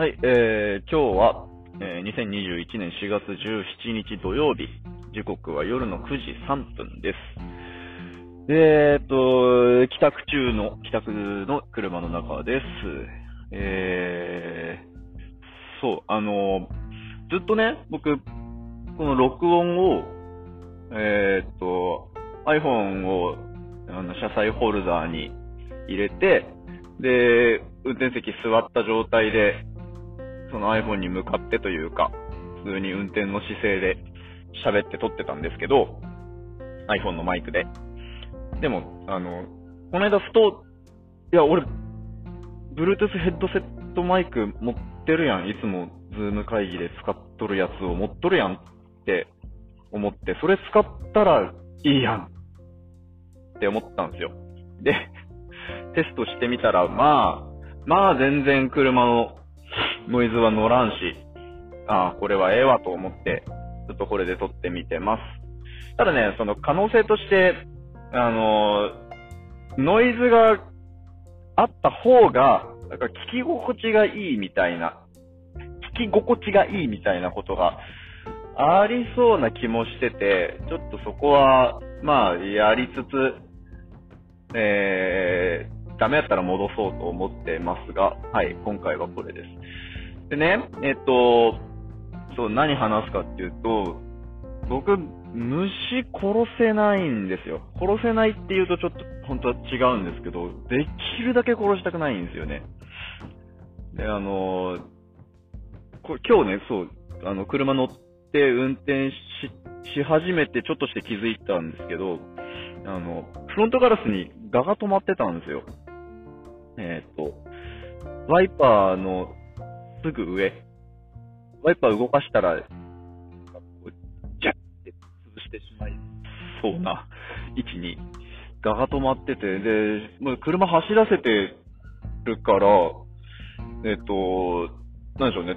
はい、えー、今日は、えー、2021年4月17日土曜日、時刻は夜の9時3分です。えーっと、帰宅中の、帰宅の車の中です。えー、そう、あの、ずっとね、僕、この録音を、えーっと、iPhone をあの車載ホルダーに入れて、で、運転席座った状態で、その iPhone に向かってというか、普通に運転の姿勢で喋って撮ってたんですけど、iPhone のマイクで。でも、あの、この間ふと、いや、俺、Bluetooth ヘッドセットマイク持ってるやん。いつも、ズーム会議で使っとるやつを持っとるやんって思って、それ使ったらいいやんって思ったんですよ。で、テストしてみたら、まあ、まあ全然車のノイズは乗らんし、ああ、これはええわと思って、ちょっとこれで撮ってみてます。ただね、その可能性として、あの、ノイズがあった方が、なんか聞き心地がいいみたいな、聞き心地がいいみたいなことがありそうな気もしてて、ちょっとそこは、まあ、やりつつ、えー、ダメやったら戻そうと思ってますが、はい、今回はこれです。でね、えっと、そう、何話すかっていうと、僕、虫殺せないんですよ。殺せないって言うとちょっと本当は違うんですけど、できるだけ殺したくないんですよね。で、あの、これ今日ね、そう、あの、車乗って運転し、し始めてちょっとして気づいたんですけど、あの、フロントガラスにガが止まってたんですよ。えっ、と、ワイパーのすぐ上。ワイパー動かしたら、こうジャッって潰してしまいそうな位置にガが止まってて、で、もう車走らせてるから、えっ、と、なんでしょうね。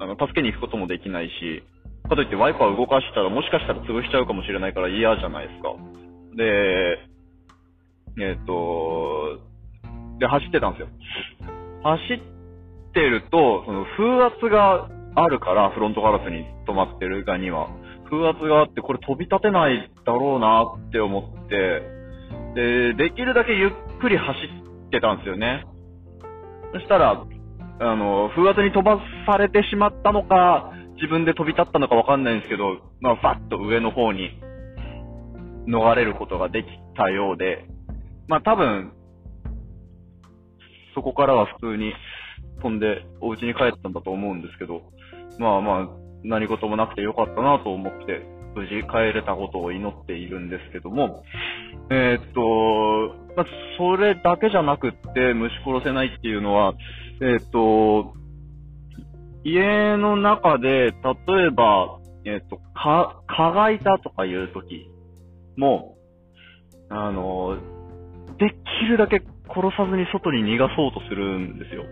あの、助けに行くこともできないし、かといってワイパー動かしたらもしかしたら潰しちゃうかもしれないから嫌じゃないですか。で、えっ、と、で、走ってたんですよ。走ってると、その風圧があるから、フロントガラスに止まってる側には。風圧があって、これ飛び立てないだろうなって思って、で、できるだけゆっくり走ってたんですよね。そしたら、あの、風圧に飛ばされてしまったのか、自分で飛び立ったのかわかんないんですけど、まあ、ファッと上の方に逃れることができたようで、まあ多分、そこからは普通に飛んでお家に帰ったんだと思うんですけど、まあまあ、何事もなくてよかったなと思って、無事帰れたことを祈っているんですけども、えーっと、まあ、それだけじゃなくって虫殺せないっていうのは、えーっと、家の中で、例えば、えーっと、か、蚊がいたとかいう時も、あの、できるだけ殺さずに外に逃がそうとするんですよ。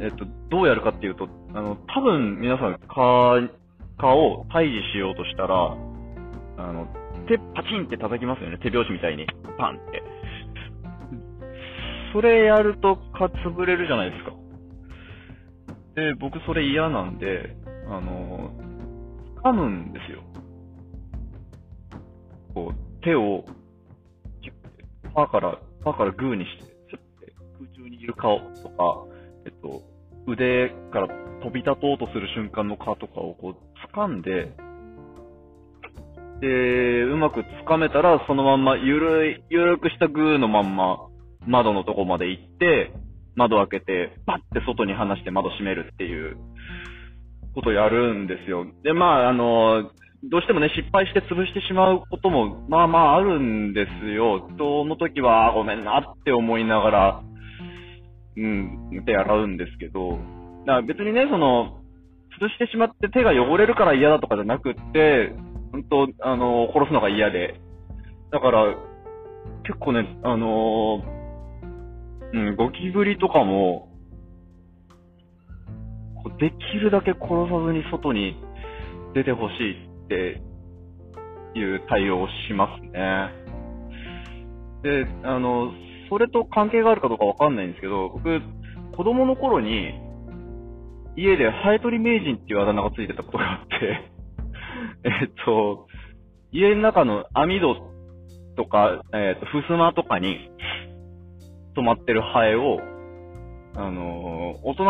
えっと、どうやるかっていうと、あの、多分皆さん蚊、蚊を退治しようとしたら、あの、手パチンって叩きますよね。手拍子みたいに。パンって。それやると蚊潰れるじゃないですか。で、僕それ嫌なんで、あの、噛むんですよ。こう、手を、パーから、パーからグーにして、ちょっと空中にいる顔とか、腕から飛び立とうとする瞬間の顔とかをこう、掴んで、で、うまく掴めたら、そのまんま、ゆるい、ゆるくしたグーのまんま、窓のとこまで行って、窓開けて、パッて外に離して窓閉めるっていうことをやるんですよ。で、まあ、あの、どうしてもね、失敗して潰してしまうことも、まあまああるんですよ。その時は、ごめんなって思いながら、うん、手洗うんですけど、だから別にね、その、潰してしまって手が汚れるから嫌だとかじゃなくって、本当あの、殺すのが嫌で。だから、結構ね、あのうん、ゴキブリとかも、できるだけ殺さずに外に出てほしいっていう対応をしますね。で、あの、それと関係があるかどうかわかんないんですけど、僕、子供の頃に、家でハエ取り名人っていうあだ名がついてたことがあって、えっと、家の中の網戸とか、えっと、襖とかに止まってるハエを、あのー大人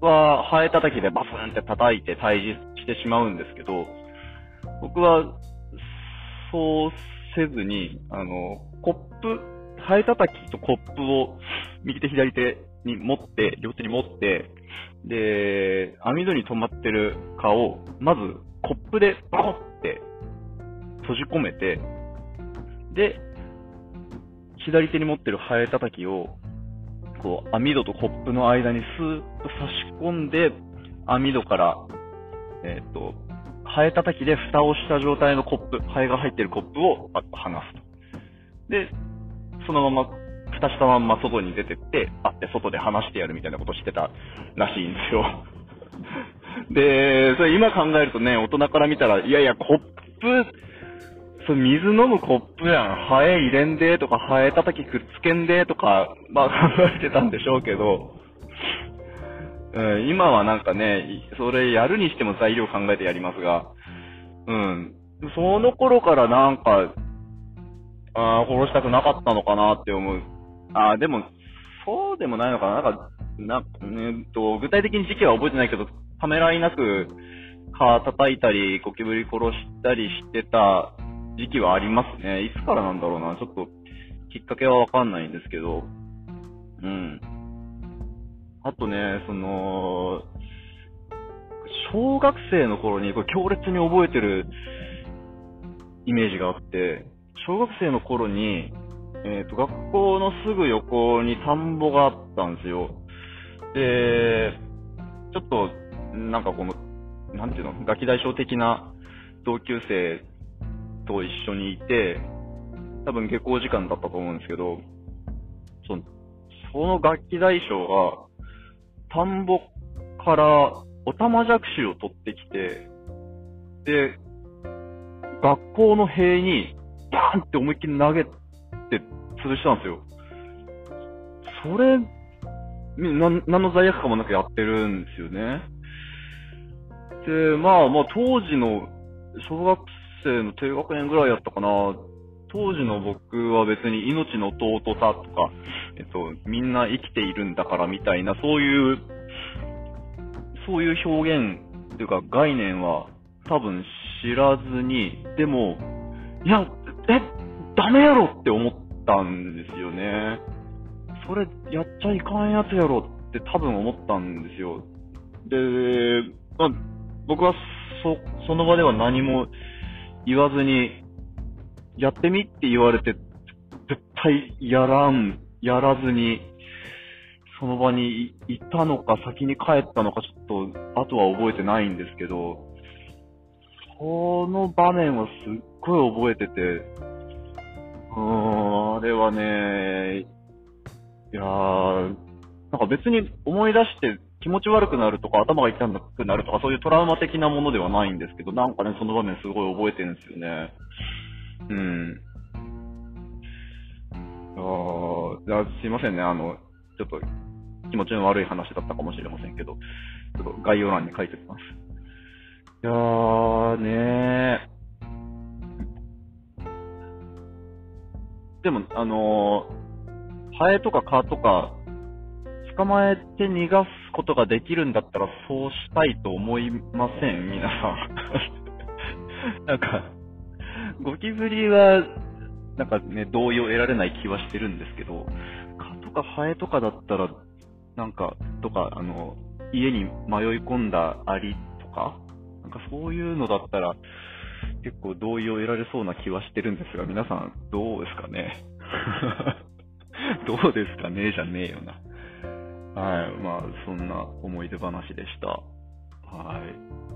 はハエ叩きでバスンって叩いて退治してしまうんですけど、僕は、そうせずに、あの、コップ、ハエ叩きとコップを右手左手に持って、両手に持って、で、網戸に止まってる蚊を、まずコップでバコって閉じ込めて、で、左手に持ってるハエ叩きを、こう、網戸とコップの間にスーッと差し込んで、網戸から、えっ、と、ハエ叩きで蓋をした状態のコップ、ハエが入ってるコップをパッと離すと。で、そのまま、蓋したまんま外に出てって、あって外で離してやるみたいなことしてたらしいんですよ。で、それ今考えるとね、大人から見たら、いやいや、コップ、そ水飲むコップやん。ハエ入れんでとか、ハエ叩きくっつけんでとか、まあ 考えてたんでしょうけど、うん、今はなんかね、それやるにしても材料考えてやりますが、うん。その頃からなんか、ああ、殺したくなかったのかなって思う。ああ、でも、そうでもないのかななんか、な、えっと、具体的に時期は覚えてないけど、ためらいなく、蚊叩いたり、ゴキブリ殺したりしてた時期はありますね。いつからなんだろうな。ちょっと、きっかけはわかんないんですけど。うん。あとね、その、小学生の頃にこれ強烈に覚えてるイメージがあって、小学生の頃に、えっ、と、学校のすぐ横に田んぼがあったんですよ。で、ちょっと、なんかこの、なんていうの、ガキ大将的な同級生と一緒にいて、多分下校時間だったと思うんですけど、その、その楽器大将が、田んぼからおたまじゃくしを取ってきて、で、学校の塀に、バンって思いっきり投げて潰したんですよ。それ、な、何の罪悪感もなくやってるんですよね。で、まあまあ当時の小学生の低学年ぐらいやったかな。当時の僕は別に命の尊さとか、えっと、みんな生きているんだからみたいな、そういう、そういう表現っていうか概念は多分知らずに、でも、いや、え、ダメやろって思ったんですよね。それやっちゃいかんやつやろって多分思ったんですよ。で、まあ、僕はそ、その場では何も言わずに、やってみって言われて、絶対やらん、やらずに、その場にいたのか先に帰ったのかちょっと、あとは覚えてないんですけど、その場面はすっごい覚えてて、うん、あれはね、いやー、なんか別に思い出して気持ち悪くなるとか頭が痛くなるとかそういうトラウマ的なものではないんですけど、なんかね、その場面すごい覚えてるんですよね。うん。あーいやすいませんね、あの、ちょっと気持ちの悪い話だったかもしれませんけど、ちょっと概要欄に書いておきます。いやーねー。でも、あのー、ハエとか蚊とか、捕まえて逃がすことができるんだったらそうしたいと思いません？皆さん。なんか、ゴキブリは、なんかね、同意を得られない気はしてるんですけど、蚊とかハエとかだったら、なんか、とか、あの、家に迷い込んだアリとか、なんかそういうのだったら、結構同意を得られそうな気はしてるんですが、皆さんどうですかね？どうですかね？じゃねえよな。はい。まあ、そんな思い出話でした。はい。